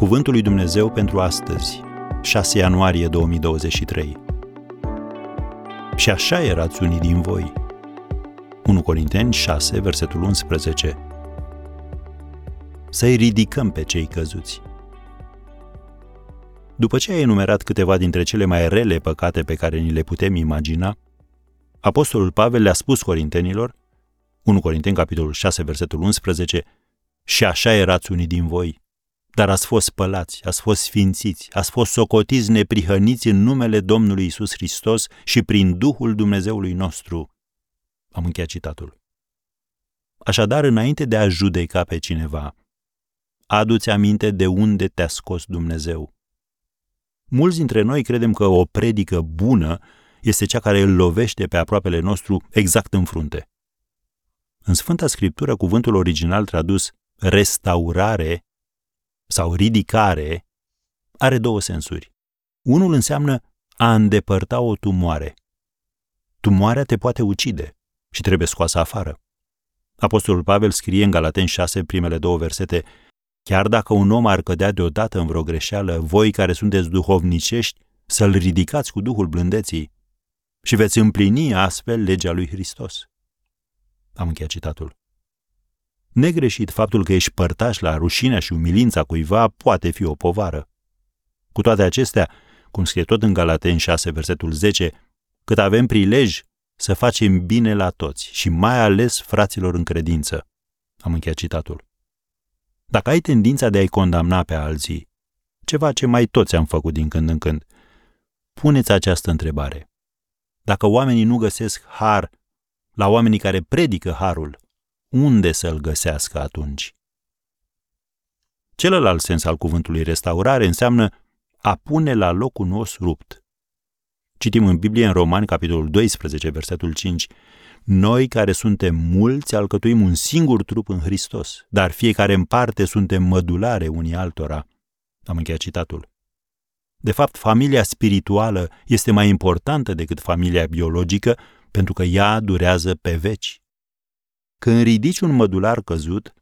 Cuvântul lui Dumnezeu pentru astăzi, 6 ianuarie 2023. Și așa erați unii din voi. 1 Corinteni 6, versetul 11. Să-i ridicăm pe cei căzuți. După ce a enumerat câteva dintre cele mai rele păcate pe care ni le putem imagina, Apostolul Pavel le-a spus corintenilor, 1 Corinteni, capitolul 6, versetul 11, și așa erați unii din voi, dar ați fost spălați, ați fost sfințiți, ați fost socotiți neprihăniți în numele Domnului Isus Hristos și prin Duhul Dumnezeului nostru. Am încheiat citatul. Așadar, înainte de a judeca pe cineva, adu-ți aminte de unde te-a scos Dumnezeu. Mulți dintre noi credem că o predică bună este cea care îl lovește pe aproapele nostru exact în frunte. În Sfânta Scriptură, cuvântul original tradus restaurare sau ridicare are două sensuri. Unul înseamnă a îndepărta o tumoare. Tumoarea te poate ucide și trebuie scoasă afară. Apostolul Pavel scrie în Galaten 6, primele două versete, Chiar dacă un om ar cădea deodată în vreo greșeală, voi care sunteți duhovnicești, să-l ridicați cu Duhul blândeții și veți împlini astfel legea lui Hristos. Am încheiat citatul. Negreșit, faptul că ești părtaș la rușinea și umilința cuiva poate fi o povară. Cu toate acestea, cum scrie tot în Galaten 6, versetul 10, cât avem prilej să facem bine la toți și mai ales fraților în credință. Am încheiat citatul. Dacă ai tendința de a-i condamna pe alții, ceva ce mai toți am făcut din când în când, puneți această întrebare. Dacă oamenii nu găsesc har la oamenii care predică harul, unde să-l găsească atunci? Celălalt sens al cuvântului restaurare înseamnă a pune la loc un os rupt. Citim în Biblie în Romani, capitolul 12, versetul 5, Noi care suntem mulți alcătuim un singur trup în Hristos, dar fiecare în parte suntem mădulare unii altora. Am încheiat citatul. De fapt, familia spirituală este mai importantă decât familia biologică pentru că ea durează pe veci. Când ridici un mădular căzut,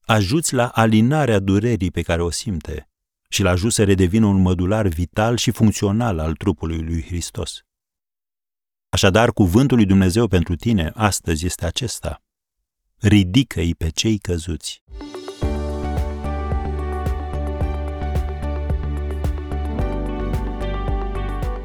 ajuți la alinarea durerii pe care o simte și la ajut să redevină un mădular vital și funcțional al trupului lui Hristos. Așadar, cuvântul lui Dumnezeu pentru tine astăzi este acesta. Ridică-i pe cei căzuți.